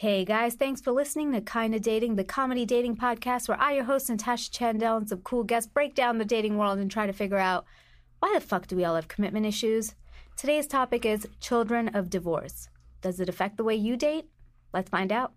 Hey guys, thanks for listening to Kinda Dating, the comedy dating podcast where I, your host, Natasha Chandel, and some cool guests break down the dating world and try to figure out why the fuck do we all have commitment issues? Today's topic is children of divorce. Does it affect the way you date? Let's find out.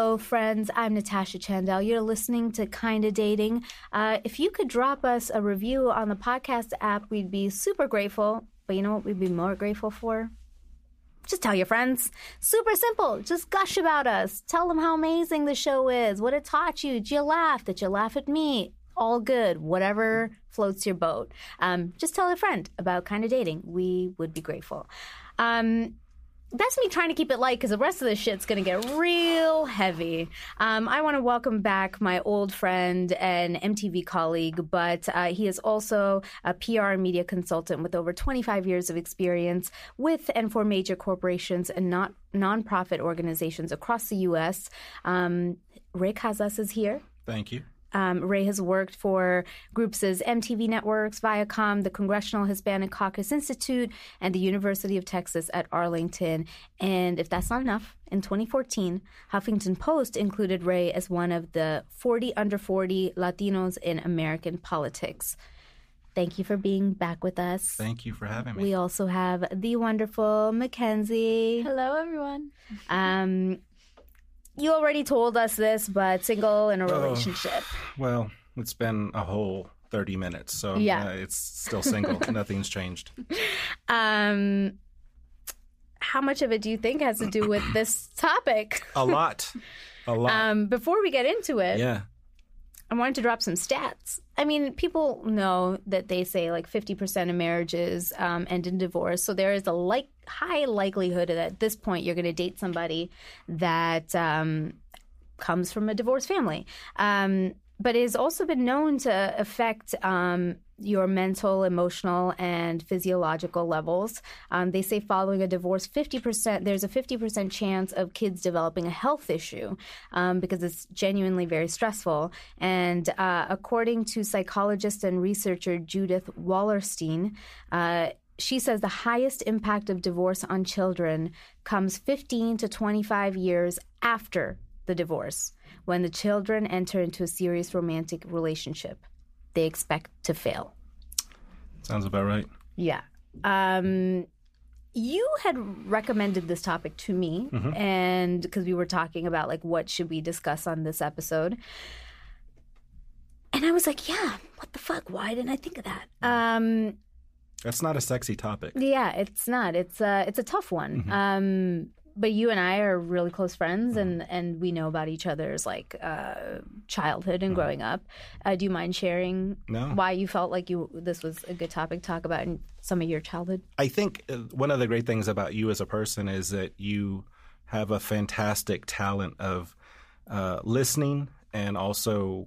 Hello, friends. I'm Natasha Chandel. You're listening to Kinda Dating. Uh, if you could drop us a review on the podcast app, we'd be super grateful. But you know what we'd be more grateful for? Just tell your friends. Super simple. Just gush about us. Tell them how amazing the show is, what it taught you. Did you laugh? Did you laugh at me? All good. Whatever floats your boat. Um, just tell a friend about Kinda Dating. We would be grateful. Um, that's me trying to keep it light because the rest of this shit's going to get real heavy. Um, I want to welcome back my old friend and MTV colleague, but uh, he is also a PR and media consultant with over 25 years of experience with and for major corporations and not nonprofit organizations across the U.S. Um, Ray Casas is here. Thank you. Um, Ray has worked for groups as MTV Networks, Viacom, the Congressional Hispanic Caucus Institute, and the University of Texas at Arlington. And if that's not enough, in 2014, Huffington Post included Ray as one of the 40 under 40 Latinos in American politics. Thank you for being back with us. Thank you for having me. We also have the wonderful Mackenzie. Hello, everyone. Um, you already told us this, but single in a relationship. Oh, well, it's been a whole 30 minutes, so yeah, uh, it's still single. Nothing's changed. Um, how much of it do you think has to do with this topic? a lot. A lot. Um, before we get into it, yeah. I wanted to drop some stats. I mean, people know that they say like 50% of marriages um, end in divorce. So there is a like high likelihood that at this point you're going to date somebody that um, comes from a divorced family. Um, but it has also been known to affect um, your mental, emotional, and physiological levels. Um, they say following a divorce, 50%, there's a 50% chance of kids developing a health issue um, because it's genuinely very stressful. And uh, according to psychologist and researcher Judith Wallerstein, uh, she says the highest impact of divorce on children comes 15 to 25 years after the divorce when the children enter into a serious romantic relationship. They expect to fail. Sounds about right. Yeah. Um, you had recommended this topic to me, mm-hmm. and because we were talking about like what should we discuss on this episode, and I was like, yeah, what the fuck? Why didn't I think of that? Um, That's not a sexy topic. Yeah, it's not. It's a it's a tough one. Mm-hmm. Um, but you and I are really close friends, and mm-hmm. and we know about each other's like uh, childhood and mm-hmm. growing up. Uh, do you mind sharing no. why you felt like you this was a good topic to talk about in some of your childhood? I think uh, one of the great things about you as a person is that you have a fantastic talent of uh, listening and also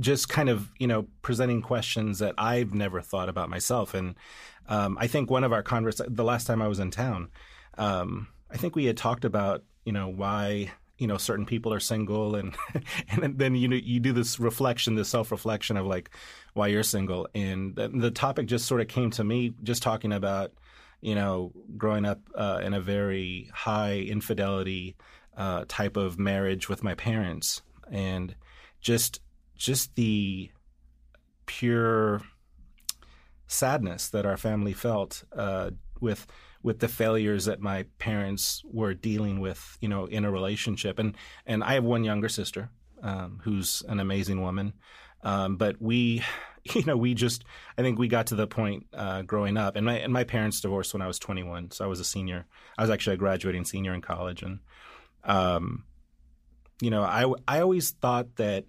just kind of you know presenting questions that I've never thought about myself. And um, I think one of our convers the last time I was in town, um, I think we had talked about you know why you know certain people are single and and then you know you do this reflection this self-reflection of like why you're single. And the, the topic just sort of came to me just talking about you know growing up uh, in a very high infidelity uh, type of marriage with my parents and just just the pure sadness that our family felt uh, with with the failures that my parents were dealing with, you know, in a relationship. And and I have one younger sister um, who's an amazing woman, um, but we, you know, we just I think we got to the point uh, growing up, and my and my parents divorced when I was 21, so I was a senior. I was actually a graduating senior in college, and um, you know, I I always thought that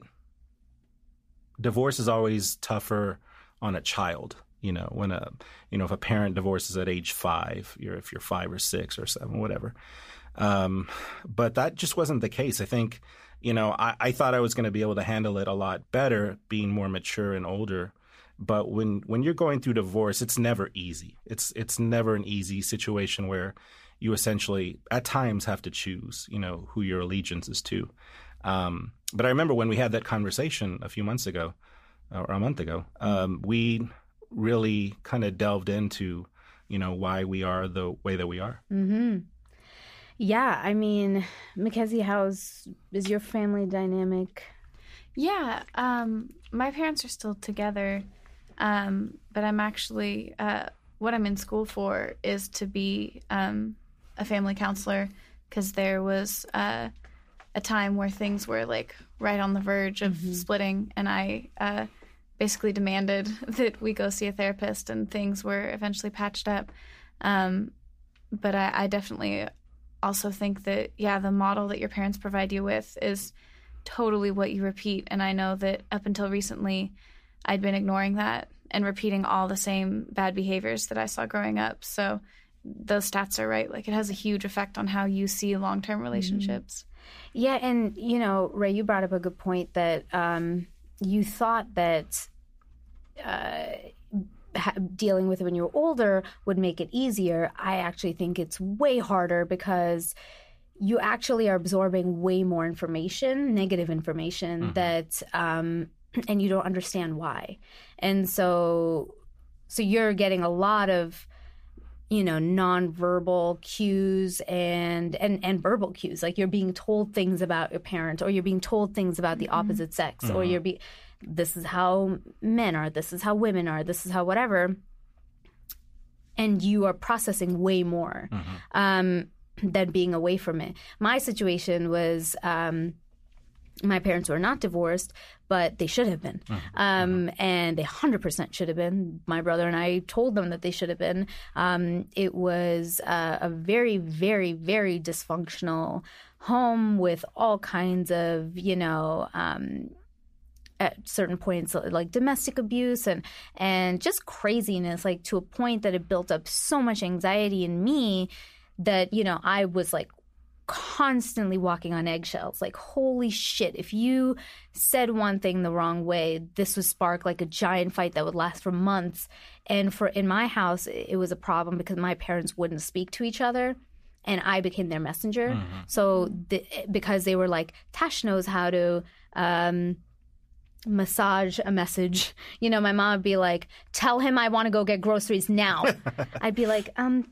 divorce is always tougher on a child you know, when a you know if a parent divorces at age five, you're if you're five or six or seven, whatever. Um, but that just wasn't the case. I think, you know, I, I thought I was going to be able to handle it a lot better, being more mature and older. But when when you're going through divorce, it's never easy. It's it's never an easy situation where you essentially at times have to choose, you know, who your allegiance is to. Um, but I remember when we had that conversation a few months ago, or a month ago, um, we really kind of delved into, you know, why we are the way that we are. Mm-hmm. Yeah, I mean, Mackenzie, how's is your family dynamic? Yeah, um, my parents are still together, um, but I'm actually uh, what I'm in school for is to be um, a family counselor because there was uh, a time where things were like right on the verge of mm-hmm. splitting, and I uh, basically demanded that we go see a therapist, and things were eventually patched up. Um, but I, I definitely also think that yeah, the model that your parents provide you with is totally what you repeat, and I know that up until recently, I'd been ignoring that and repeating all the same bad behaviors that I saw growing up. So those stats are right. Like it has a huge effect on how you see long term relationships. Yeah, and you know, Ray, you brought up a good point that um, you thought that uh, ha- dealing with it when you're older would make it easier. I actually think it's way harder because you actually are absorbing way more information, negative information mm-hmm. that, um, and you don't understand why. And so, so you're getting a lot of you know nonverbal cues and and and verbal cues like you're being told things about your parent or you're being told things about the mm-hmm. opposite sex mm-hmm. or you're be this is how men are this is how women are this is how whatever and you are processing way more mm-hmm. um, than being away from it my situation was um, my parents were not divorced, but they should have been. Mm-hmm. Um, and they 100% should have been. My brother and I told them that they should have been. Um, it was uh, a very, very, very dysfunctional home with all kinds of, you know, um, at certain points like domestic abuse and and just craziness like to a point that it built up so much anxiety in me that you know I was like constantly walking on eggshells. Like, holy shit, if you said one thing the wrong way, this would spark like a giant fight that would last for months. And for in my house, it was a problem because my parents wouldn't speak to each other. And I became their messenger. Mm-hmm. So, the, because they were like, Tash knows how to um, massage a message. You know, my mom would be like, "Tell him I want to go get groceries now." I'd be like, "Um,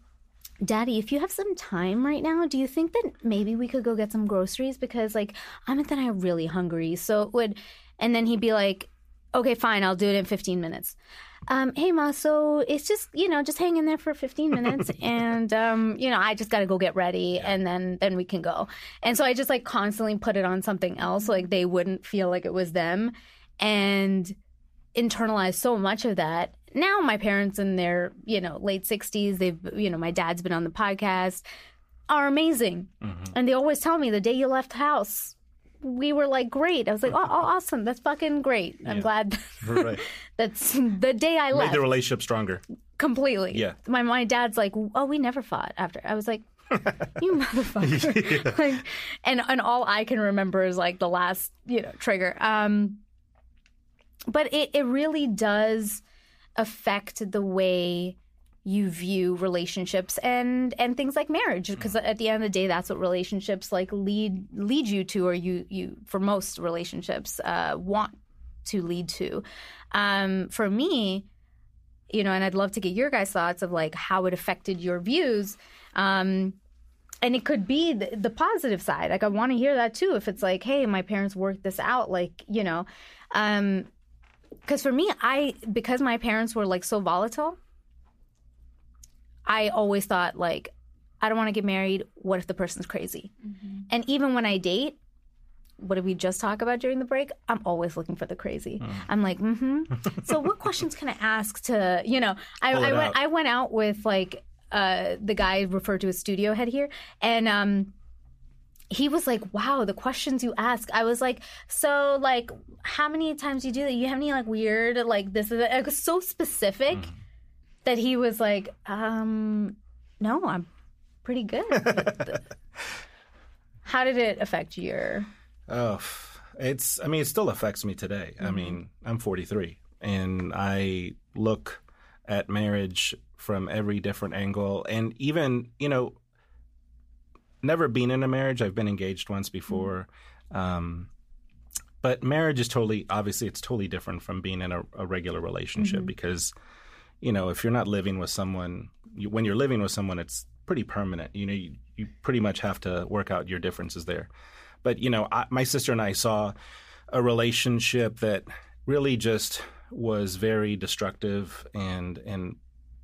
Daddy, if you have some time right now, do you think that maybe we could go get some groceries? Because like I'm then I'm really hungry. So it would and then he'd be like, Okay, fine, I'll do it in fifteen minutes. Um, hey ma, so it's just, you know, just hang in there for fifteen minutes and um, you know, I just gotta go get ready yeah. and then then we can go. And so I just like constantly put it on something else, like they wouldn't feel like it was them. And internalized so much of that now my parents in their you know late 60s they've you know my dad's been on the podcast are amazing. Mm-hmm. and they always tell me the day you left the house we were like great. I was like oh, oh awesome. That's fucking great. I'm yeah. glad right. that's the day i left made the relationship stronger. Completely. Yeah. My, my dad's like oh we never fought after. I was like you motherfucker. Yeah. like, and and all i can remember is like the last you know trigger. Um but it, it really does affect the way you view relationships and and things like marriage because at the end of the day that's what relationships like lead lead you to or you you for most relationships uh, want to lead to. Um, for me you know and i'd love to get your guys thoughts of like how it affected your views um, and it could be the, the positive side. Like i want to hear that too if it's like hey my parents worked this out like you know um, because for me, I because my parents were like so volatile, I always thought like, I don't want to get married. What if the person's crazy? Mm-hmm. And even when I date, what did we just talk about during the break? I'm always looking for the crazy. Mm. I'm like, mm-hmm. so what questions can I ask to, you know, I, I went out. I went out with like uh, the guy referred to as studio head here, and um, he was like, "Wow, the questions you ask." I was like, "So, like, how many times do you do that? You have any like weird, like this is it was so specific mm. that he was like, um, no, I'm pretty good." how did it affect your? Oh, it's. I mean, it still affects me today. Mm-hmm. I mean, I'm 43, and I look at marriage from every different angle, and even you know never been in a marriage. I've been engaged once before. Um, but marriage is totally, obviously, it's totally different from being in a, a regular relationship because, you know, if you're not living with someone, you, when you're living with someone, it's pretty permanent. You know, you, you pretty much have to work out your differences there. But, you know, I, my sister and I saw a relationship that really just was very destructive and and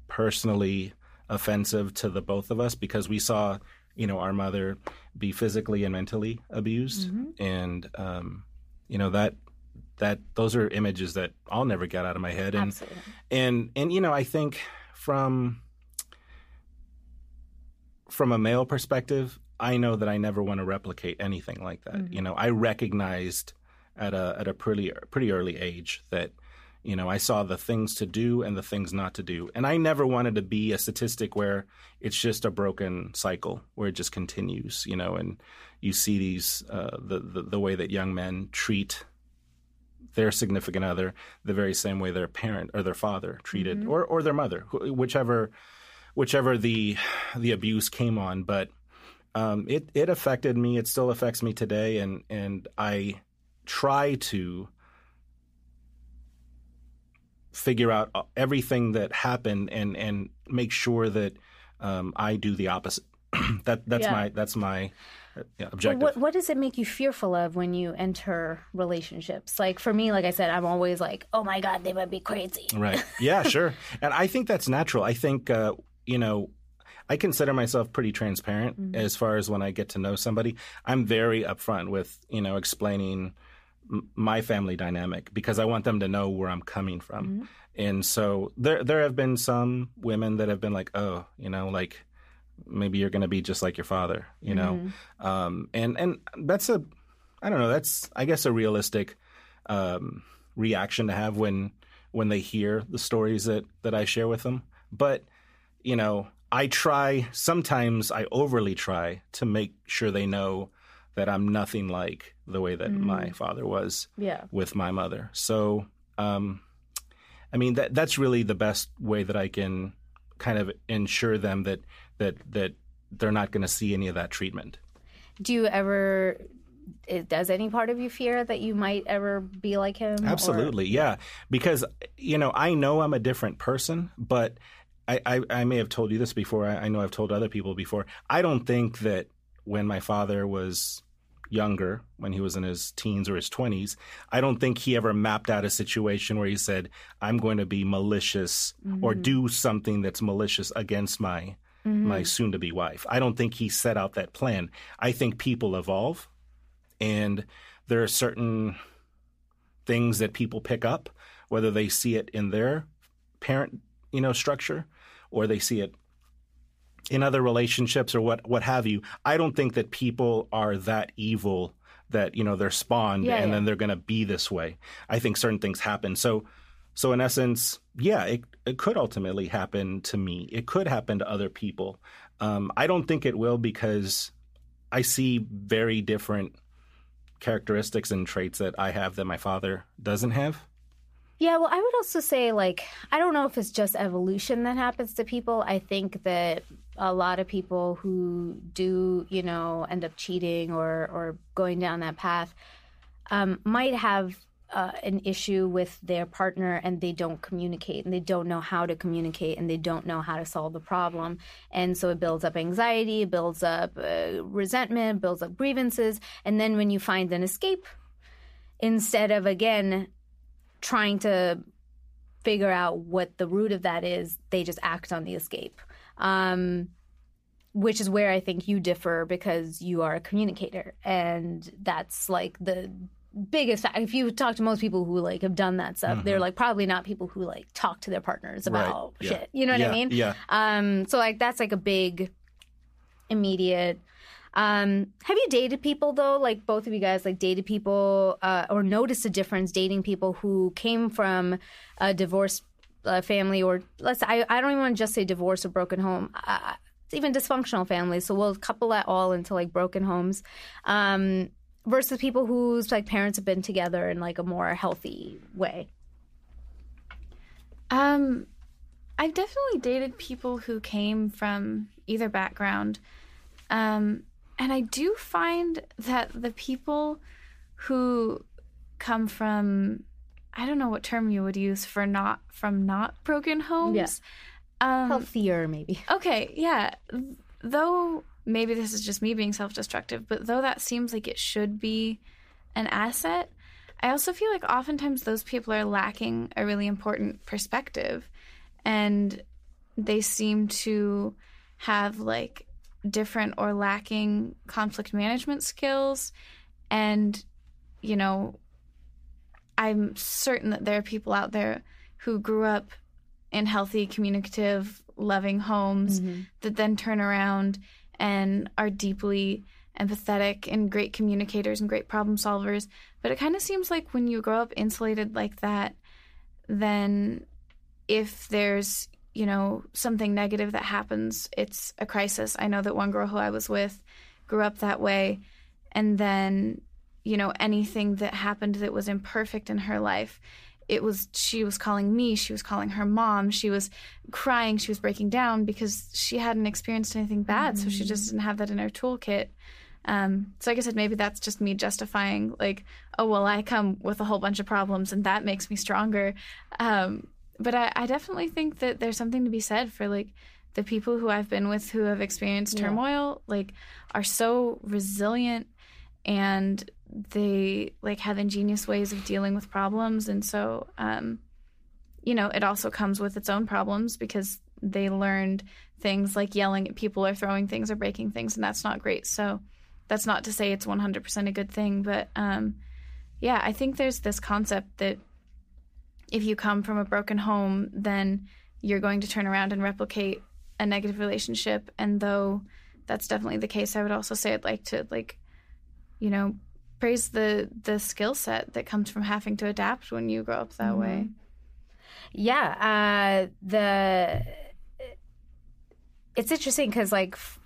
personally offensive to the both of us because we saw you know our mother be physically and mentally abused. And um, you know that that those are images that I'll never get out of my head. And Absolutely. and and you know I think from from a male perspective I know that I never want to replicate anything like that. You know I recognized at a at a pretty pretty early age that you know I saw the things to do and the things not to do. And I never wanted to be a statistic where it's just a broken cycle where it just continues you know and you see these uh, the, the the way that young men treat their significant other the very same way their parent or their father treated or or their mother whichever whichever the the abuse came on. But um, it it affected me. It still affects me today. And and I try to figure out uh, everything that happened and and make sure that um, I do the opposite that that's Yeah. my that's my uh, yeah, objective what what does it make you fearful of when you enter relationships? Like for me, like I said, I'm always like, oh my god, they might be crazy. Right. Yeah, sure. and I think that's natural. I think, uh, you know, I consider myself pretty transparent as far as when I get to know somebody. I'm very upfront with, you know, explaining m- my family dynamic because I want them to know where I'm coming from. And so there there have been some women that have been like, "Oh, you know, like maybe you're going to be just like your father," you know. Um and and that's a I don't know, that's I guess a realistic um reaction to have when when they hear the stories that that I share with them. But you know, I try sometimes I overly try to make sure they know that I'm nothing like the way that my father was Yeah. with my mother. So, um, I mean that that's really the best way that I can kind of ensure them that that that they're not going to see any of that treatment. Do you ever? Does any part of you fear that you might ever be like him? or- Absolutely, yeah. Because you know, I know I'm a different person, but I, I, I may have told you this before. I, I know I've told other people before. I don't think that when my father was younger, when he was in his teens or his twenties, I don't think he ever mapped out a situation where he said, "I'm going to be malicious or mm-hmm. do something that's malicious against my." Mm-hmm. My soon to be wife. I don't think he set out that plan. I think people evolve and there are certain things that people pick up, whether they see it in their parent, you know, structure or they see it in other relationships or what what have you. I don't think that people are that evil that, you know, they're spawned Yeah, and yeah. then they're going to be this way. I think certain things happen. So so in essence, yeah, it it could ultimately happen to me. It could happen to other people. Um, I don't think it will because I see very different characteristics and traits that I have that my father doesn't have. Yeah, well, I would also say, like, I don't know if it's just evolution that happens to people. I think that a lot of people who do, you know, end up cheating or, or going down that path um, might have uh, an issue with their partner and they don't communicate and they don't know how to communicate and they don't know how to solve the problem. And so it builds up anxiety, it builds up uh, resentment, builds up grievances. And then when you find an escape, instead of, again, trying to figure out what the root of that is, they just act on the escape. Um, which is where I think you differ because you are a communicator, and that's like the biggest fact. If you talk to most people who like have done that stuff, they're like probably not people who like talk to their partners Right. about Yeah. shit. You know what yeah, I mean? Yeah. Um, so like that's like a big immediate. Um, have you dated people though? Like both of you guys, like dated people uh, or noticed a difference dating people who came from a divorced uh, family or let's. I I don't even want to just say divorce or broken home. Uh, even dysfunctional families. So we'll couple that all into like broken homes. Um, versus people whose like parents have been together in like a more healthy way. Um, I've definitely dated people who came from either background. Um, and I do find that the people who come from I don't know what term you would use for not from not broken homes. Yeah. Um, Healthier, maybe. Okay, yeah. Though maybe this is just me being self destructive, but though that seems like it should be an asset, I also feel like oftentimes those people are lacking a really important perspective. And they seem to have like different or lacking conflict management skills. And, you know, I'm certain that there are people out there who grew up in healthy, communicative, loving homes Mm-hmm. that then turn around and are deeply empathetic and great communicators and great problem solvers. But it kind of seems like when you grow up insulated like that, then if there's, you know, something negative that happens, it's a crisis. I know that one girl who I was with grew up that way. And then, you know, anything that happened that was imperfect in her life, it was she was calling me, she was calling her mom, she was crying, she was breaking down because she hadn't experienced anything bad, so she just didn't have that in her toolkit. Um, so like I said, maybe that's just me justifying, like, oh well, I come with a whole bunch of problems, and that makes me stronger. Um, but I, I definitely think that there's something to be said for like the people who I've been with who have experienced Yeah. turmoil, like, are so resilient and they like have ingenious ways of dealing with problems and so um you know it also comes with its own problems because they learned things like yelling at people or throwing things or breaking things and that's not great so that's not to say it's 100% a good thing but um yeah i think there's this concept that if you come from a broken home then you're going to turn around and replicate a negative relationship. And though that's definitely the case i would also say i'd like to like you know praise the the skill set that comes from having to adapt when you grow up that way. Yeah, uh, the it's interesting because like f-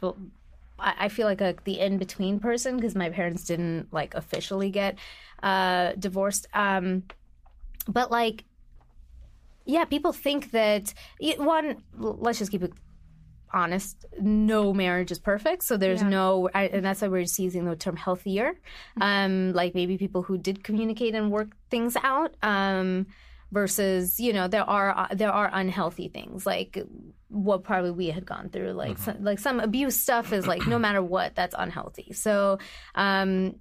I I feel like a, the in between person because my parents didn't like officially get uh, divorced, um, but like yeah, people think that y- one. Let's just keep it honest. No marriage is perfect, so there's Yeah. no, I, and that's why we're just using the term healthier. Um, like maybe people who did communicate and work things out. Um, versus you know there are there are unhealthy things like what probably we had gone through like some, like some abuse stuff is like no matter what that's unhealthy so um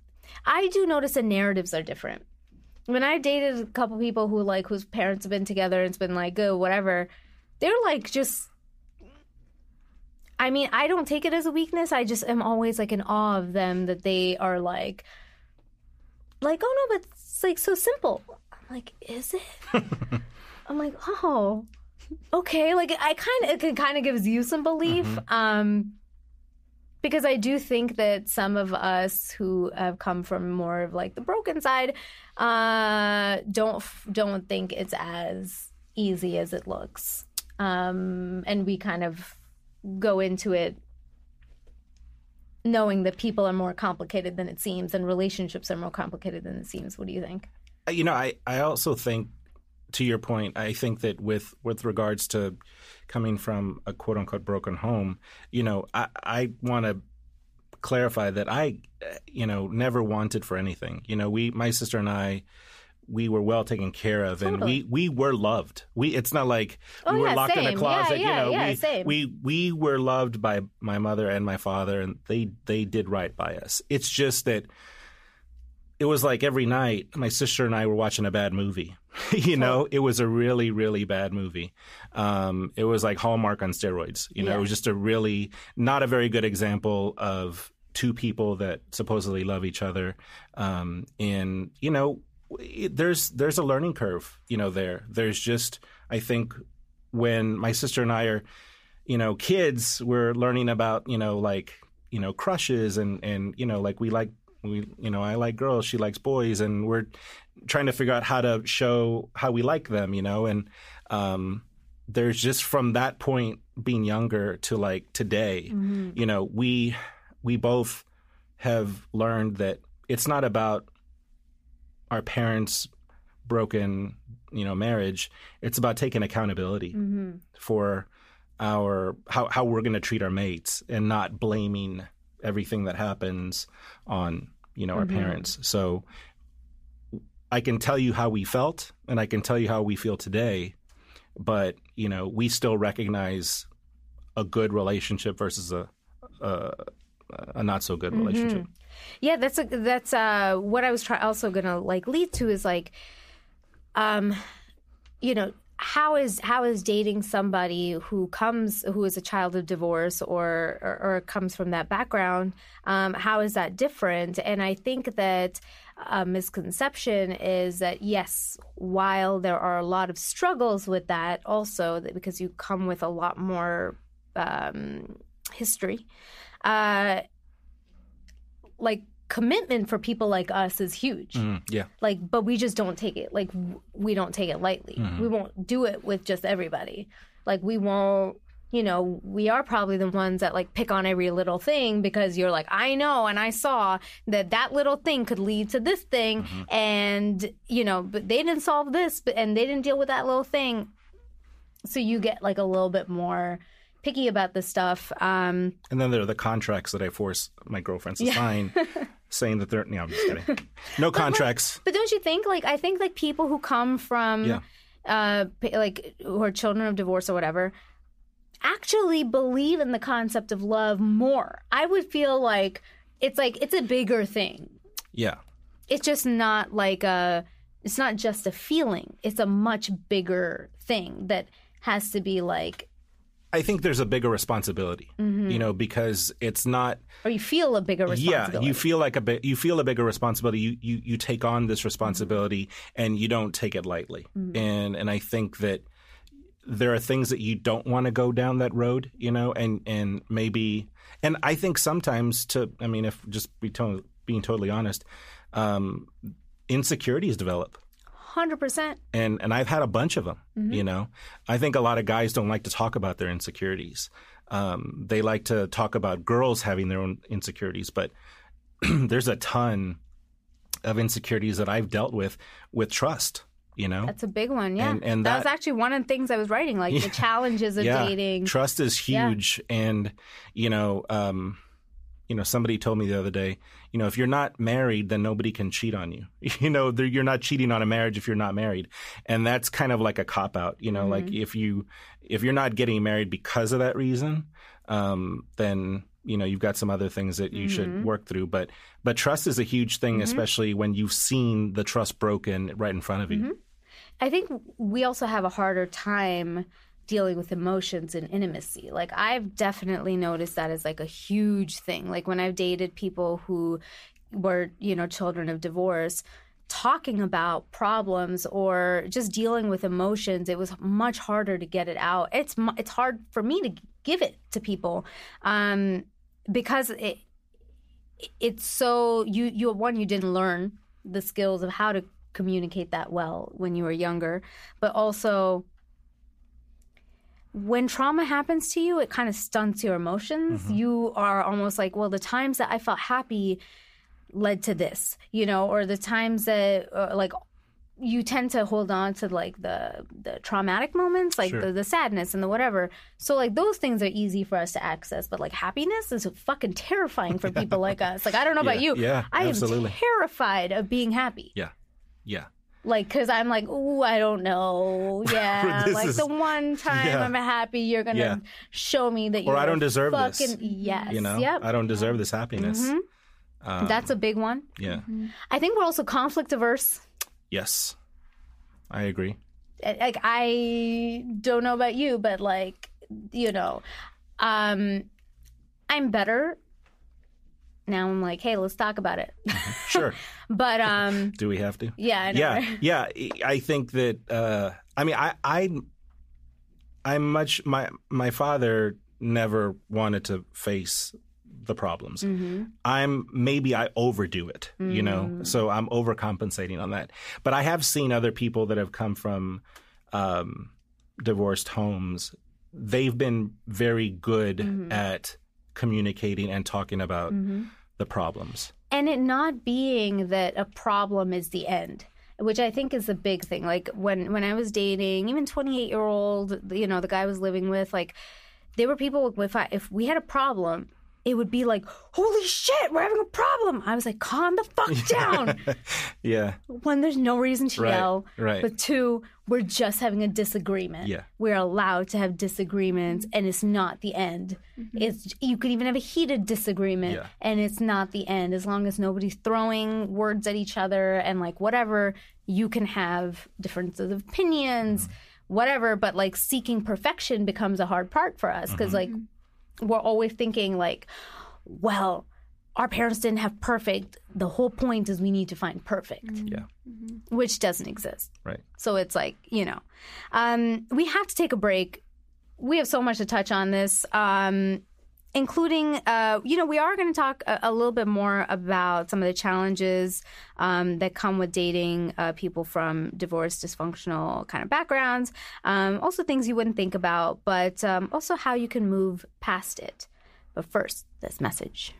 i do notice the narratives are different when i dated a couple people who like whose parents have been together and it's been like good whatever they're like just i mean i don't take it as a weakness. I just am always like in awe of them that they are like like oh no but it's like so simple. I'm like is it? I'm like oh okay. Like i kind of it kind of gives you some belief. Um because i do think that some of us who have come from more of like the broken side uh don't don't think it's as easy as it looks. Um and we kind of go into it knowing that people are more complicated than it seems and relationships are more complicated than it seems. What do you think? You know, I, I also think, to your point, I think that with with regards to coming from a quote unquote broken home, you know, I, I want to clarify that I, you know, never wanted for anything. You know, we, my sister and I, we were well taken care of, and we we were loved. We it's not like we Oh, were yeah, locked in a same. Yeah, closet. yeah, you know, we, same. we we were loved by my mother and my father, and they they did right by us. It's just that it was like every night my sister and I were watching a bad movie. you know, it was a really, really bad movie. Um, it was like Hallmark on steroids. You know, Yeah. it was just a really not a very good example of two people that supposedly love each other. Um, and you know, it, there's there's a learning curve. You know, there there's just I think when my sister and I are, you know, kids, we're learning about you know like you know crushes and and you know like we like we you know I like girls, she likes boys, and we're trying to figure out how to show how we like them, you know, and um, there's just from that point being younger to like today, you know, we we both have learned that it's not about our parents' broken you know marriage. It's about taking accountability mm-hmm. for our how how we're going to treat our mates and not blaming everything that happens on you know our parents. So I can tell you how we felt, and I can tell you how we feel today, but you know we still recognize a good relationship versus a a, a not so good relationship. Yeah, that's a, that's uh, what I was try- also gonna like lead to is like, um, you know, how is how is dating somebody who comes who is a child of divorce or or, or comes from that background? Um, how is that different? And I think that a misconception is that yes, while there are a lot of struggles with that, also that because you come with a lot more um, history. Uh, like commitment for people like us is huge. Mm, yeah, Like, but we just don't take it. Like, we don't take it lightly. We won't do it with just everybody. Like, we won't. You know, we are probably the ones that like pick on every little thing because you're like, I know and I saw that that little thing could lead to this thing, and you know, but they didn't solve this, but and they didn't deal with that little thing. So you get like a little bit more picky about this stuff. Um, and then there are the contracts that I force my girlfriends to sign, saying that they're. No, I'm just kidding. No contracts. But don't you think like I think like people who come from Yeah. uh like who are children of divorce or whatever actually believe in the concept of love more. I would feel like it's like it's a bigger thing. Yeah. It's just not like a it's not just a feeling. It's a much bigger thing that has to be like I think there's a bigger responsibility, mm-hmm. you know, because it's not. or you feel a bigger responsibility. Yeah, you feel like a bit. You feel a bigger responsibility. You you you take on this responsibility, mm-hmm. and you don't take it lightly. Mm-hmm. And and I think that there are things that you don't want to go down that road, you know, and and maybe. And I think sometimes to. I mean, if just be to, being totally honest, um, insecurities develop. Hundred percent. and and I've had a bunch of them. You know, I think a lot of guys don't like to talk about their insecurities. Um, they like to talk about girls having their own insecurities, but there's a ton of insecurities that I've dealt with with trust. You know, That's a big one, yeah. And- and that, was actually one of the things I was writing, like the challenges of yeah, dating. trust is Yeah. huge, and you know, um, you know, somebody told me the other day, you know, if you're not married, then nobody can cheat on you. You know, you're not cheating on a marriage if you're not married, and that's kind of like a cop out. You know, like if you if you're not getting married because of that reason, um, then you know you've got some other things that you should work through. But but trust is a huge thing, especially when you've seen the trust broken right in front of you. I think we also have a harder time dealing with emotions and intimacy. Like I've definitely noticed that as like a huge thing. Like when I've dated people who were, you know, children of divorce, talking about problems or just dealing with emotions, it was much harder to get it out. It's it's hard for me to give it to people um, because it it's so you you one you didn't learn the skills of how to communicate that well when you were younger. But also when trauma happens to you it kind of stunts your emotions. You are almost like well the times that i felt happy led to this you know or the times that uh, like you tend to hold on to like the the traumatic moments like Sure. the, the sadness and the whatever. So like those things are easy for us to access but like happiness is fucking terrifying for people like us. Like i don't know about you. yeah, i absolutely. am terrified of being happy. Yeah, yeah. like because i'm like ooh i don't know yeah This like is- the one time Yeah. i'm happy you're gonna Yeah. show me that you're Or I don't deserve this. fucking yes You know, yep I don't deserve this happiness. Mhm. Um, that's a big one yeah. i think we're also conflict averse Yes, I agree. like I don't know about you, but like you know, um, I'm better now. I'm like, hey, let's talk about it. Sure. but um, Do we have to? yeah, I yeah, yeah. I think that. Uh, I mean, I, I, I'm much. My my father never wanted to face the problems. Mm-hmm. I'm maybe I overdo it, you know, so I'm overcompensating on that. But I have seen other people that have come from um, divorced homes. They've been very good Mm-hmm. at communicating and talking about the problems. and it not being that a problem is the end which i think is a big thing like when when i was dating even 28 year old you know the guy I was living with like there were people if I, if we had a problem it would be like, holy shit, we're having a problem. I was like, calm the fuck down. Yeah. One, there's no reason to Right, yell. right. But two, we're just having a disagreement. Yeah. We're allowed to have disagreements and it's not the end. It's you could even have a heated disagreement Yeah. and it's not the end. As long as nobody's throwing words at each other and like whatever, you can have differences of opinions, Mm-hmm. whatever, but like seeking perfection becomes a hard part for us Mm-hmm. because like we're always thinking like, well, our parents didn't have perfect. The whole point is we need to find perfect, Yeah. which doesn't exist. Right. So it's like, you know, um, we have to take a break. We have so much to touch on this, um, including, uh, you know, we are going to talk a, a little bit more about some of the challenges um, that come with dating uh, people from divorced, dysfunctional kind of backgrounds. Um, also, things you wouldn't think about, but um, also how you can move past it. But first, this message.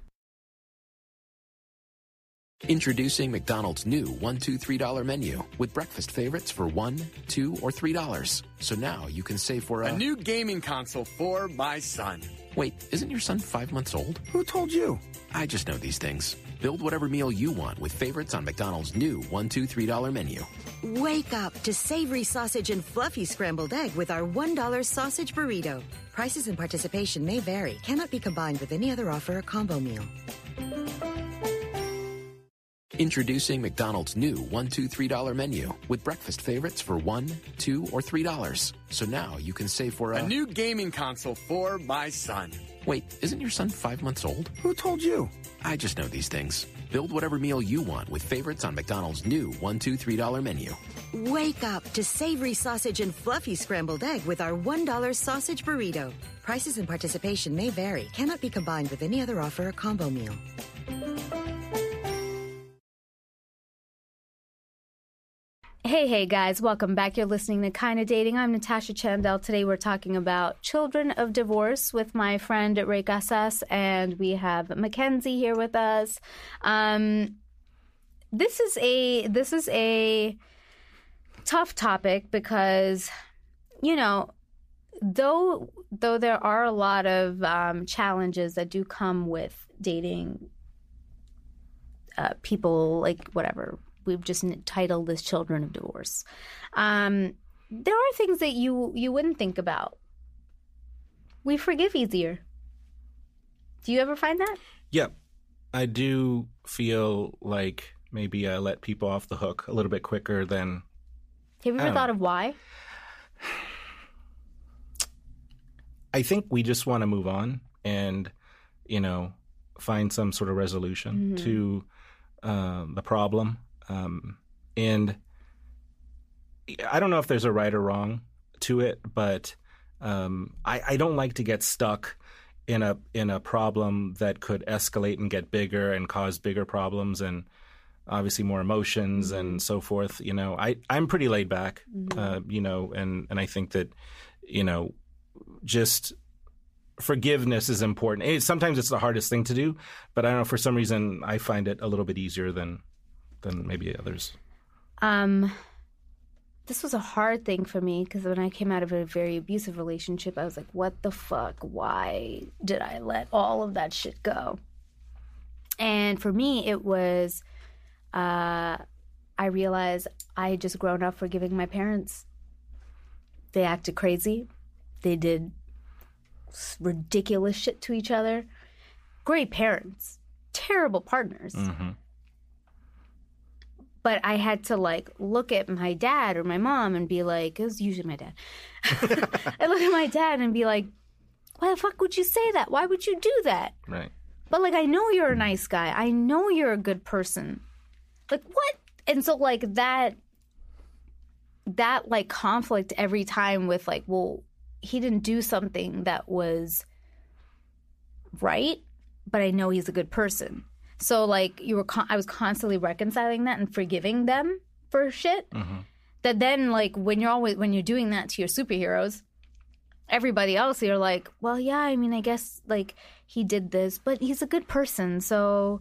Introducing McDonald's new $1, $2, $3 menu with breakfast favorites for $1, 2 or $3. So now you can save for a, A new gaming console for my son. Wait, isn't your son five months old? Who told you? I just know these things. Build whatever meal you want with favorites on McDonald's new $1, 2, $3 menu. Wake up to savory sausage and fluffy scrambled egg with our $1 sausage burrito. Prices and participation may vary, cannot be combined with any other offer or combo meal. Introducing McDonald's new $1, 2, $3 menu with breakfast favorites for $1, 2 or $3. So now you can save for a, A new gaming console for my son. Wait, isn't your son five months old? Who told you? I just know these things. Build whatever meal you want with favorites on McDonald's new $1, 2, $3 menu. Wake up to savory sausage and fluffy scrambled egg with our $1 sausage burrito. Prices and participation may vary, cannot be combined with any other offer or combo meal. Hey, hey, guys, welcome back. You're listening to Kinda Dating. I'm Natasha Chandel. Today we're talking about children of divorce with my friend Ray Casas, and we have Mackenzie here with us. Um, this is a this is a tough topic because you know though though there are a lot of um, challenges that do come with dating uh, people like whatever we've just titled this children of divorce. Um, there are things that you you wouldn't think about. We forgive easier. Do you ever find that? Yep. I do feel like maybe I let people off the hook a little bit quicker than have you ever thought of why? I think we just want to move on and, you know, find some sort of resolution to um, the problem. Um, and I don't know if there's a right or wrong to it, but um, I, I don't like to get stuck in a in a problem that could escalate and get bigger and cause bigger problems and obviously more emotions and so forth. You know, I I'm pretty laid back, uh, you know, and and I think that you know just forgiveness is important. It, sometimes it's the hardest thing to do, but I don't know for some reason I find it a little bit easier than than maybe others. Um, this was a hard thing for me because when I came out of a very abusive relationship, I was like, what the fuck? Why did I let all of that shit go? And for me, it was, uh, I realized I had just grown up forgiving my parents. They acted crazy. They did ridiculous shit to each other. Great parents, terrible partners but I had to like look at my dad or my mom and be like, it was usually my dad. I look at my dad and be like, why the fuck would you say that? Why would you do that? Right. But like, I know you're a nice guy. I know you're a good person. Like, what? And so, like, that, that like conflict every time with like, well, he didn't do something that was right, but I know he's a good person. So like you were, con- I was constantly reconciling that and forgiving them for shit. That then like when you're always when you're doing that to your superheroes, everybody else you're like, well, yeah, I mean, I guess like he did this, but he's a good person, so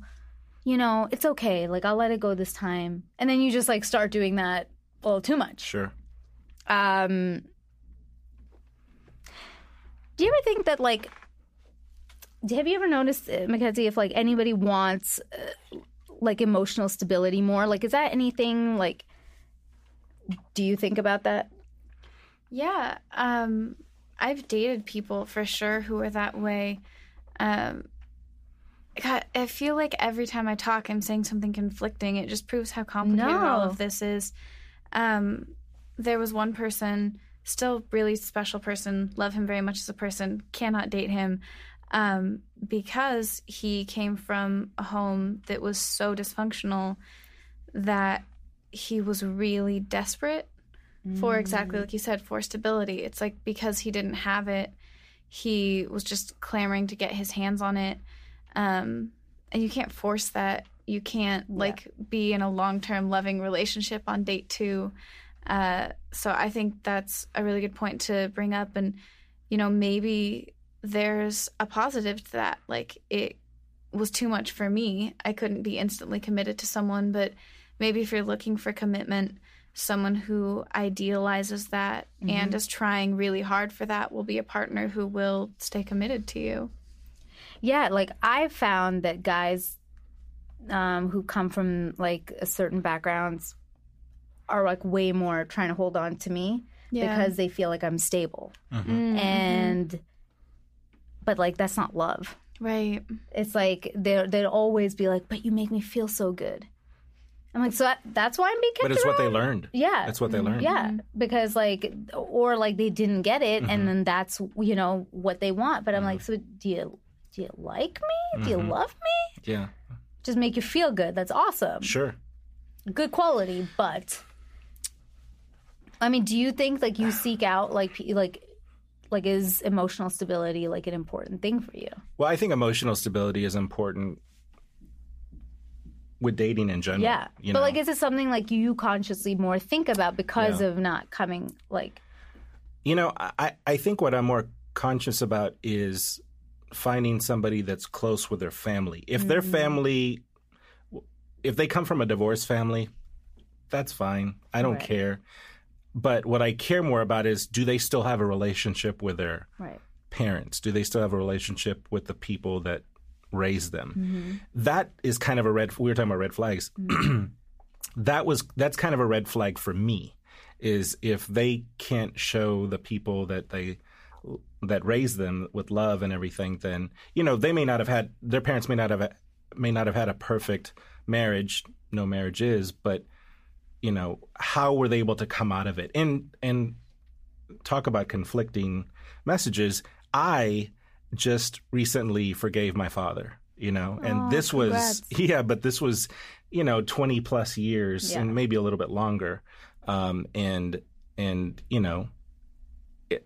you know it's okay. Like I'll let it go this time, and then you just like start doing that a little too much. Sure. Um, do you ever think that like have you ever noticed, uh, Mackenzie, if like anybody wants uh, like emotional stability more? Like, is that anything like? Do you think about that? Yeah, um, I've dated people for sure who are that way. Um, God, I feel like every time I talk, I'm saying something conflicting. It just proves how complicated all of this is. Um, there was one person, still really special person, love him very much as a person, cannot date him um, because he came from a home that was so dysfunctional that he was really desperate for exactly like you said for stability. It's like because he didn't have it he was just clamoring to get his hands on it. Um and you can't force that. You can't like be in a long-term loving relationship on date two. Uh so i think that's a really good point to bring up. And you know maybe there's a positive to that like it was too much for me i couldn't be instantly committed to someone but maybe if you're looking for commitment someone who idealizes that and is trying really hard for that will be a partner who will stay committed to you. Yeah, like I've found that guys um, who come from like a certain backgrounds are like way more trying to hold on to me Yeah. because they feel like I'm stable. Mm-hmm. And but like that's not love. Right. It's like they they'd always be like, "But you make me feel so good." I'm like, so that, that's why I'm being kept But it's what they learned. Yeah, That's what they mm-hmm. learned. Yeah, because like, or like they didn't get it, and mm-hmm. then that's you know what they want. But I'm like, mm-hmm. so do you do you like me? Do you love me? Yeah. Just make you feel good. That's awesome. Sure. Good quality, but I mean, do you think like you seek out like like like is emotional stability like an important thing for you? Well, I think emotional stability is important with dating in general. Yeah, but know? like, is it something like you consciously more think about because Yeah. of not coming like? You know, I, I think what I'm more conscious about is finding somebody that's close with their family. If their mm-hmm. family, if they come from a divorced family, that's fine. I don't Right. care. But what I care more about is do they still have a relationship with their Right. parents? Do they still have a relationship with the people that raised them? Mm-hmm. That is kind of a red. We were talking about red flags. that was that's kind of a red flag for me. Is if they can't show the people that they that raised them with love and everything, then you know they may not have had their parents may not have may not have had a perfect marriage. No marriage is, but you know how were they able to come out of it and and talk about conflicting messages. I just recently forgave my father, you know, and this was congrats. yeah, but this was you know twenty plus years Yeah. and maybe a little bit longer, um, and and you know it,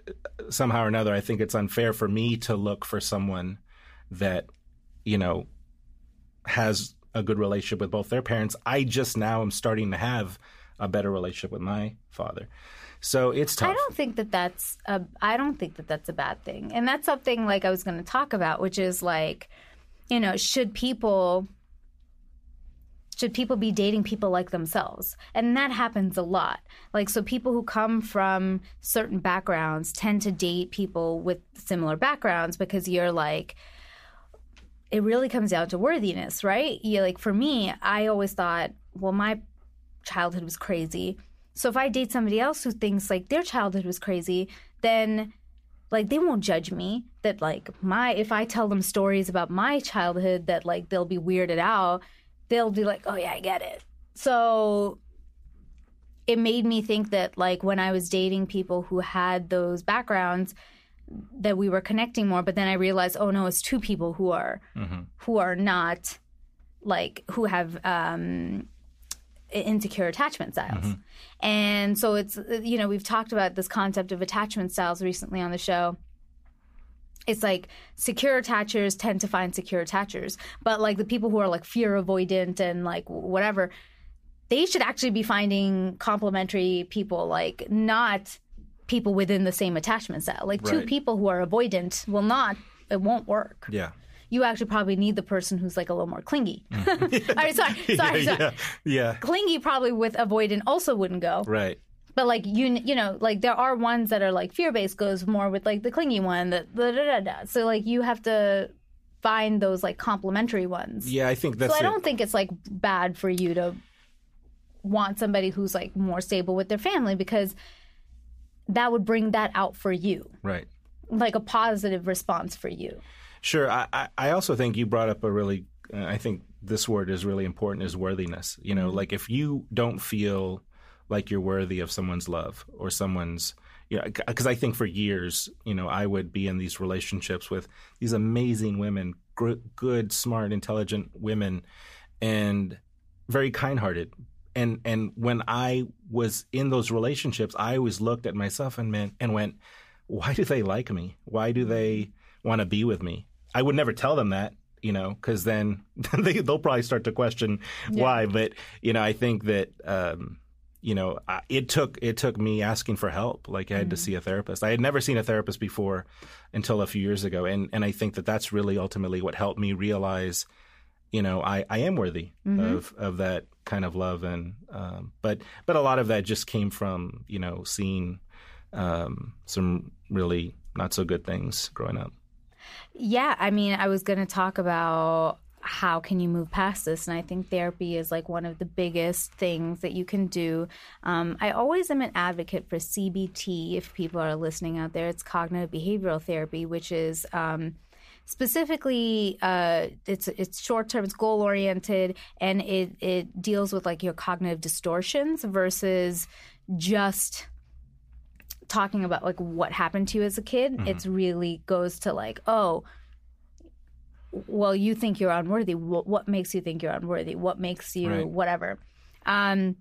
somehow or another, I think it's unfair for me to look for someone that you know has a good relationship with both their parents. I just now am starting to have a better relationship with my father. So it's tough. I don't think that that's a. I don't think that that's a bad thing, and that's something like I was going to talk about, which is like, you know, should people should people be dating people like themselves? And that happens a lot. Like, so people who come from certain backgrounds tend to date people with similar backgrounds because you're like, it really comes down to worthiness, right? You like for me, I always thought, well, my childhood was crazy. So if I date somebody else who thinks like their childhood was crazy, then like they won't judge me that like my if I tell them stories about my childhood that like they'll be weirded out, they'll be like, "Oh yeah, I get it." So it made me think that like when I was dating people who had those backgrounds that we were connecting more, but then I realized, "Oh no, it's two people who are who are not like who have um insecure attachment styles. And so it's, you know, we've talked about this concept of attachment styles recently on the show. It's like secure attachers tend to find secure attachers, but like the people who are like fear avoidant and like whatever, they should actually be finding complementary people, like not people within the same attachment style. Like two Right. people who are avoidant will not, it won't work yeah. you actually probably need the person who's like a little more clingy. Mm. All right, sorry, sorry, yeah, sorry. yeah, yeah. Clingy probably with avoidant also wouldn't go. Right. But like you, you know, like there are ones that are like fear based goes more with like the clingy one. That da, da, da, da. so like you have to find those like complementary ones. Yeah, I think that's so I don't think it's like bad for you to want somebody who's like more stable with their family because that would bring that out for you, right. like a positive response for you. Sure. I, I- I also think you brought up a really, uh, I think this word is really important is worthiness. You know, like if you don't feel like you're worthy of someone's love or someone's, you know, because I think for years, you know, I would be in these relationships with these amazing women, gr- good, smart, intelligent women, and very kind-hearted. And and when I was in those relationships, I always looked at myself and meant and went, why do they like me? Why do they want to be with me? I would never tell them that, you know, because then they, they'll probably start to question why. But you know, I think that um, you know I, it took it took me asking for help. Like I had to see a therapist. I had never seen a therapist before until a few years ago, and and I think that that's really ultimately what helped me realize. You know, I, I am worthy of, of that kind of love, and um, but but a lot of that just came from you know seeing um, some really not so good things growing up. Yeah, I mean, I was going to talk about how can you move past this, and I think therapy is like one of the biggest things that you can do. Um, I always am an advocate for CBT. If people are listening out there, it's cognitive behavioral therapy, which is. Um, specifically uh, it's it's short term it's goal oriented and it it deals with like your cognitive distortions versus just talking about like what happened to you as a kid. It's really goes to like oh well you think you're unworthy. What, what makes you think you're unworthy? What makes you Right. whatever? Um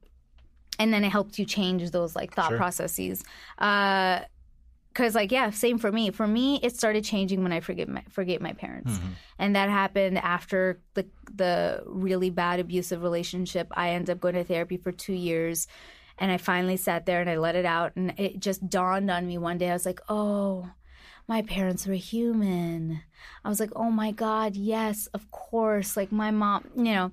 and then it helps you change those like thought Sure. processes. Uh because like yeah same for me. For me it started changing when i forget my forgave my parents. Mm-hmm. And that happened after the the really bad abusive relationship. I ended up going to therapy for two years and i finally sat there and i let it out and it just dawned on me one day. I was like oh my parents were human. I was like oh my god yes of course. Like my mom you know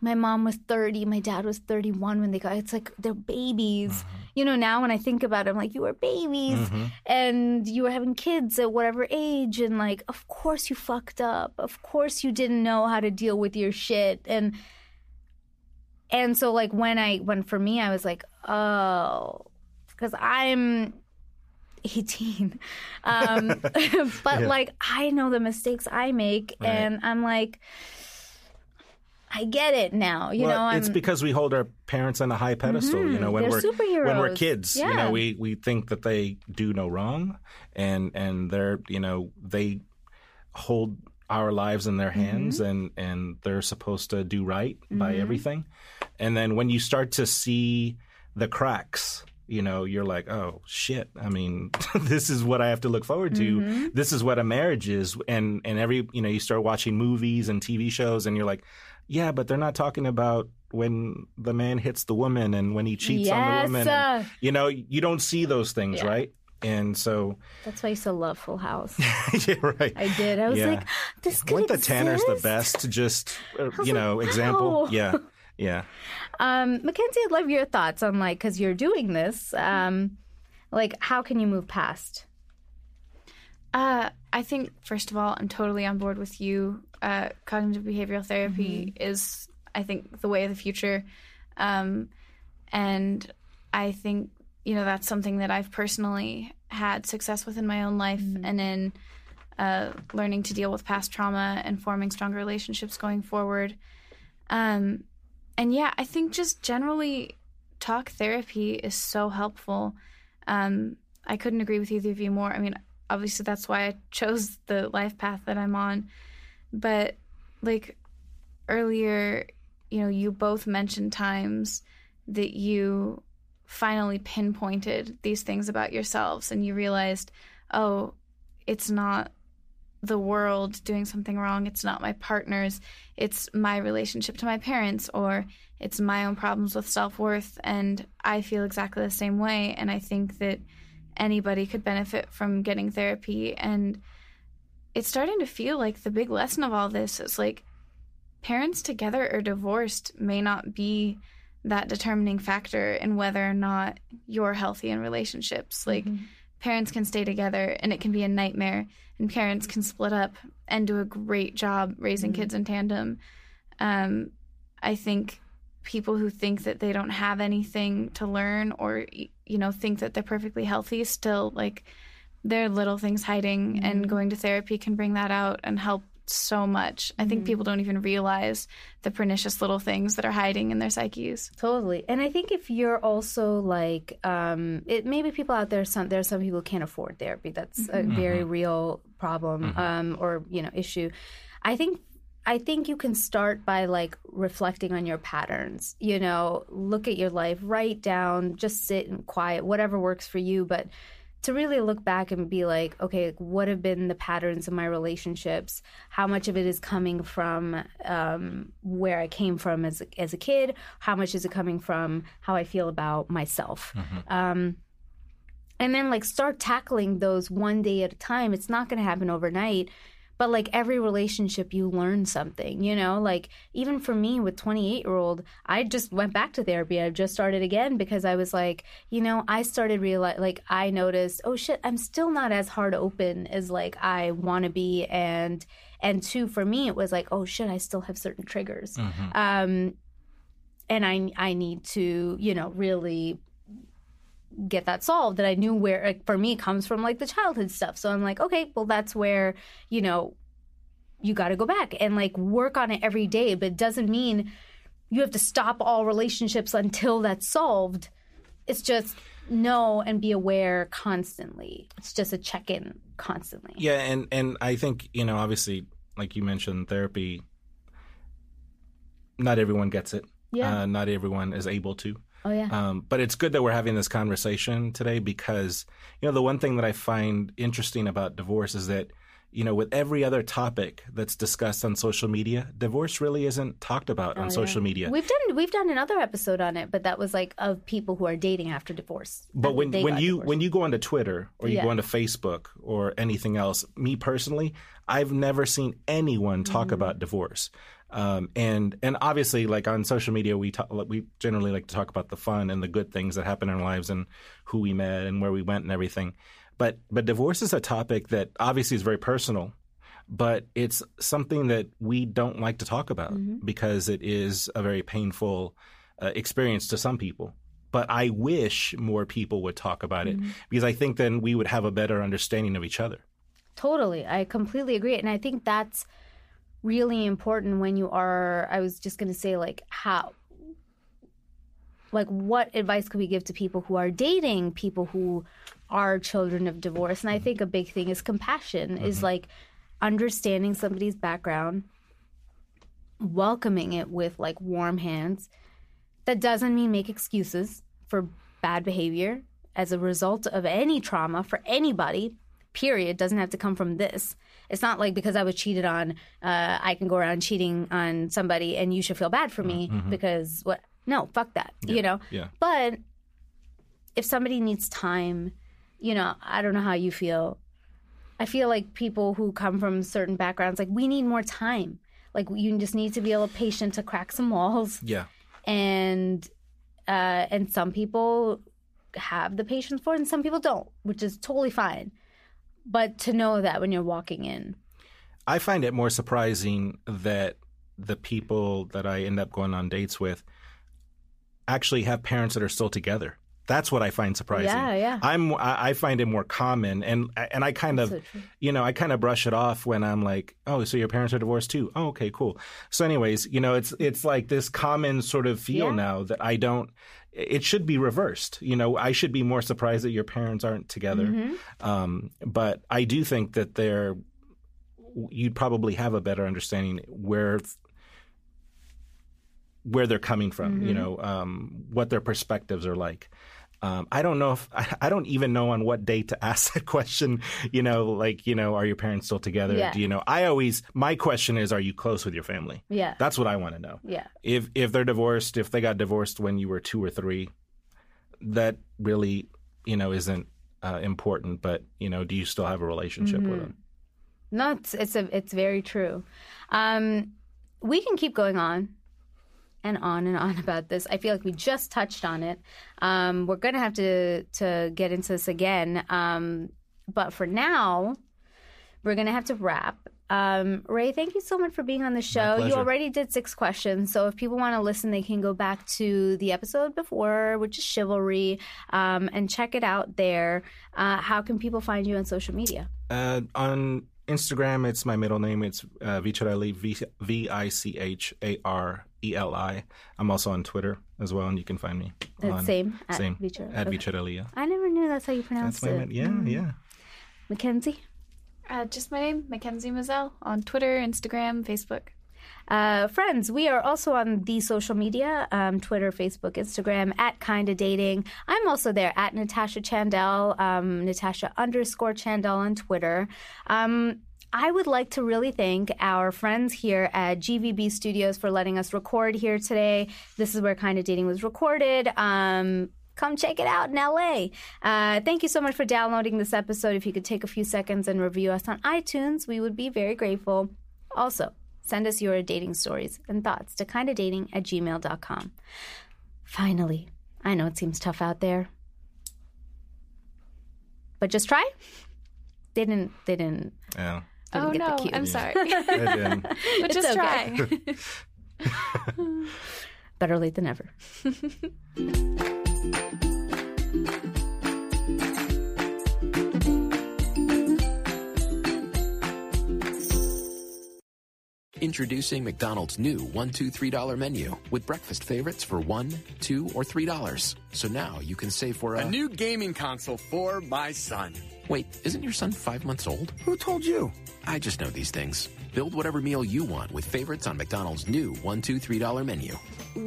my mom was 30 my dad was 31 when they got it's like they're babies mm-hmm. You know now when i think about it i'm like you were babies and you were having kids at whatever age and like of course you fucked up. Of course you didn't know how to deal with your shit. And and so like when i when for me i was like oh because i'm 18 um but like i know the mistakes i make Right. and i'm like I get it now. You well, know, it's I'm, because we hold our parents on a high pedestal. You mm-hmm. know, when They're we're when we're superheroes. kids, you know, we we think that they do no wrong, and and they're you know they hold our lives in their hands, mm-hmm. and and they're supposed to do right by mm-hmm. everything, and then when you start to see the cracks. You know, you're like, oh shit. I mean, this is what I have to look forward to. This is what a marriage is, and and every you know, you start watching movies and TV shows, and you're like, yeah, but they're not talking about when the man hits the woman and when he cheats on the woman. uh. and, you know, you don't see those things, Yeah. right? And so, that's why I used to love Full House. yeah, right. I did. I was Yeah. like, this could Weren't the exist? Tanners the best? Just uh, you know, like, example. wow. Yeah, yeah. Um, Mackenzie, I'd love your thoughts on like because you're doing this. Um, like, how can you move past? Uh, I think first of all, I'm totally on board with you. Uh, cognitive behavioral therapy is, I think, the way of the future, um, and I think you know that's something that I've personally had success with in my own life, and in uh, learning to deal with past trauma and forming stronger relationships going forward. Um, and yeah, I think just generally talk therapy is so helpful. Um, I couldn't agree with either of you more. I mean, obviously that's why I chose the life path that I'm on. But like earlier, you know, you both mentioned times that you finally pinpointed these things about yourselves and you realized, oh, it's not the world doing something wrong. It's not my partner's. It's my relationship to my parents, or it's my own problems with self worth. And I feel exactly the same way. And I think that anybody could benefit from getting therapy. And it's starting to feel like the big lesson of all this is like parents together or divorced may not be that determining factor in whether or not you're healthy in relationships. Like parents can stay together and it can be a nightmare, and parents can split up and do a great job raising kids in tandem. Um, I think people who think that they don't have anything to learn or you know think that they're perfectly healthy still like there are little things hiding and mm-hmm. going to therapy can bring that out and help so much. I think mm-hmm. people don't even realize the pernicious little things that are hiding in their psyches. Totally. And I think if you're also like, um, it maybe people out there, some there are some people who can't afford therapy. That's a mm-hmm. very real problem um, or you know issue. I think I think you can start by like reflecting on your patterns. You know, look at your life, write down, just sit and quiet, whatever works for you. But to really look back and be like, okay, like, what have been the patterns of my relationships? How much of it is coming from um, where I came from as a, as a kid? How much is it coming from how I feel about myself? Um, and then like start tackling those one day at a time. It's not going to happen overnight. But like every relationship, you learn something, you know? Like even for me with 28 year old, I just went back to therapy. I just started again because I was like, you know, I started realize like I noticed, oh shit, I'm still not as hard open as like I want to be. And, and two, for me, it was like, oh shit, I still have certain triggers. Um, and I, I need to, you know, really get that solved that I knew where like, for me it comes from like the childhood stuff. So I'm like, okay, well that's where, you know, you got to go back and like work on it every day, but it doesn't mean you have to stop all relationships until that's solved. It's just know and be aware constantly. It's just a check-in constantly. Yeah, and and I think you know, obviously, like you mentioned, therapy. Not everyone gets it. Yeah. Uh, not everyone is able to. Oh yeah. Um, but it's good that we're having this conversation today because, you know, the one thing that I find interesting about divorce is that, you know, with every other topic that's discussed on social media, divorce really isn't talked about on social media. We've done we've done another episode on it, but that was like of people who are dating after divorce. But when when you divorced. when you go onto Twitter or you Yeah. go onto Facebook or anything else, me personally, I've never seen anyone talk Mm-hmm. about divorce. Um, and and obviously, like on social media, we talk, we generally like to talk about the fun and the good things that happen in our lives and who we met and where we went and everything. But but divorce is a topic that obviously is very personal, but it's something that we don't like to talk about Mm-hmm. because it is a very painful uh, experience to some people. But I wish more people would talk about it Mm-hmm. because I think then we would have a better understanding of each other. Totally. I completely agree. And I think that's really important when you are, I was just going to say, like, how, like, what advice could we give to people who are dating people who are children of divorce? And I think a big thing is compassion, is mm-hmm. like understanding somebody's background, welcoming it with like warm hands. That doesn't mean make excuses for bad behavior as a result of any trauma for anybody period doesn't have to come from this it's not like because i was cheated on uh, i can go around cheating on somebody and you should feel bad for me because what no fuck that you know? Yeah. but if somebody needs time you know i don't know how you feel. I feel like people who come from certain backgrounds like we need more time. Like you just need to be a little patient to crack some walls. Yeah. and uh, and some people have the patience for it, and some people don't, which is totally fine. But to know that when you're walking in, I find it more surprising that the people that I end up going on dates with actually have parents that are still together. That's what I find surprising. Yeah, yeah. I'm I I find it more common, and and I kind of, so you know, I kind of brush it off when I'm like, oh, so your parents are divorced too? Oh, okay, cool. So, anyways, you know, it's it's like this common sort of feel Yeah. now that I don't. It should be reversed. You know, I should be more surprised that your parents aren't together. Mm-hmm. Um, but I do think that they're you'd probably have a better understanding where where they're coming from, you know, um, what their perspectives are like. Um, I don't know if I, don't even know on what date to ask that question. You know, like you know, are your parents still together? Yeah. Do you know? I always my question is, are you close with your family? yeah, That's what I want to know. yeah, If if they're divorced, if they got divorced when you were two or three, that really you know isn't uh, important. But you know, do you still have a relationship with them? no, it's it's a it's very true. Um, we can keep going on. And on and on about this. I feel like we just touched on it. Um, we're gonna have to to get into this again. Um, but for now, we're gonna have to wrap. Um, Ray, thank you so much for being on the show. You already did six questions, so if people want to listen, they can go back to the episode before, which is chivalry, um, and check it out there. Uh, how can people find you on social media? Uh, on Instagram, it's my middle name. It's uh, Vicharelli, V- V I C H A R E L I. I'm also on Twitter as well, and you can find me. That's on, same at same Vichar- at okay. Vicharelli. Yeah. I never knew that's how you pronounce That's my it. min- yeah, Mm. yeah. Mackenzie. Uh, just my name, Mackenzie Mazel, on Twitter, Instagram, Facebook. Uh, friends, we are also on the social media um, Twitter, Facebook, Instagram, at Kinda Dating. I'm also there at Natasha Chandel, um, Natasha underscore Chandel on Twitter. Um, I would like to really thank our friends here at GVB Studios for letting us record here today. This is where Kinda Dating was recorded. Um, come check it out in LA. Uh, thank you so much for downloading this episode. If you could take a few seconds and review us on iTunes, we would be very grateful. Also, send us your dating stories and thoughts to kindadating at gmail.com. Finally, I know it seems tough out there, but just try. They didn't. They didn't. Yeah. Oh, didn't oh get no, cue. I'm sorry. I did. but just okay. try. Better late than never. Introducing McDonald's new $1, $2, $3 menu with breakfast favorites for $1, 2 or $3. So now you can save for a. A new gaming console for my son. Wait, isn't your son five months old? Who told you? I just know these things. Build whatever meal you want with favorites on McDonald's new $1, 2, $3 menu.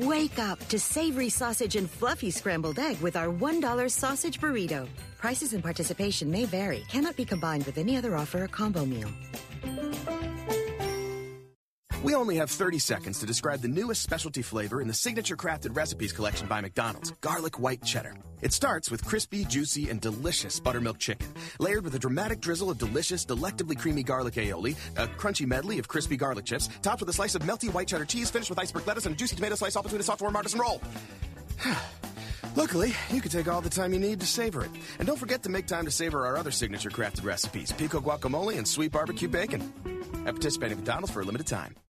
Wake up to savory sausage and fluffy scrambled egg with our $1 sausage burrito. Prices and participation may vary, cannot be combined with any other offer or combo meal. We only have 30 seconds to describe the newest specialty flavor in the Signature Crafted Recipes collection by McDonald's garlic white cheddar. It starts with crispy, juicy, and delicious buttermilk chicken, layered with a dramatic drizzle of delicious, delectably creamy garlic aioli, a crunchy medley of crispy garlic chips, topped with a slice of melty white cheddar cheese, finished with iceberg lettuce and a juicy tomato slice all between a soft warm artisan roll. Luckily, you can take all the time you need to savor it. And don't forget to make time to savor our other signature crafted recipes, pico guacamole and sweet barbecue bacon. At participating McDonald's for a limited time.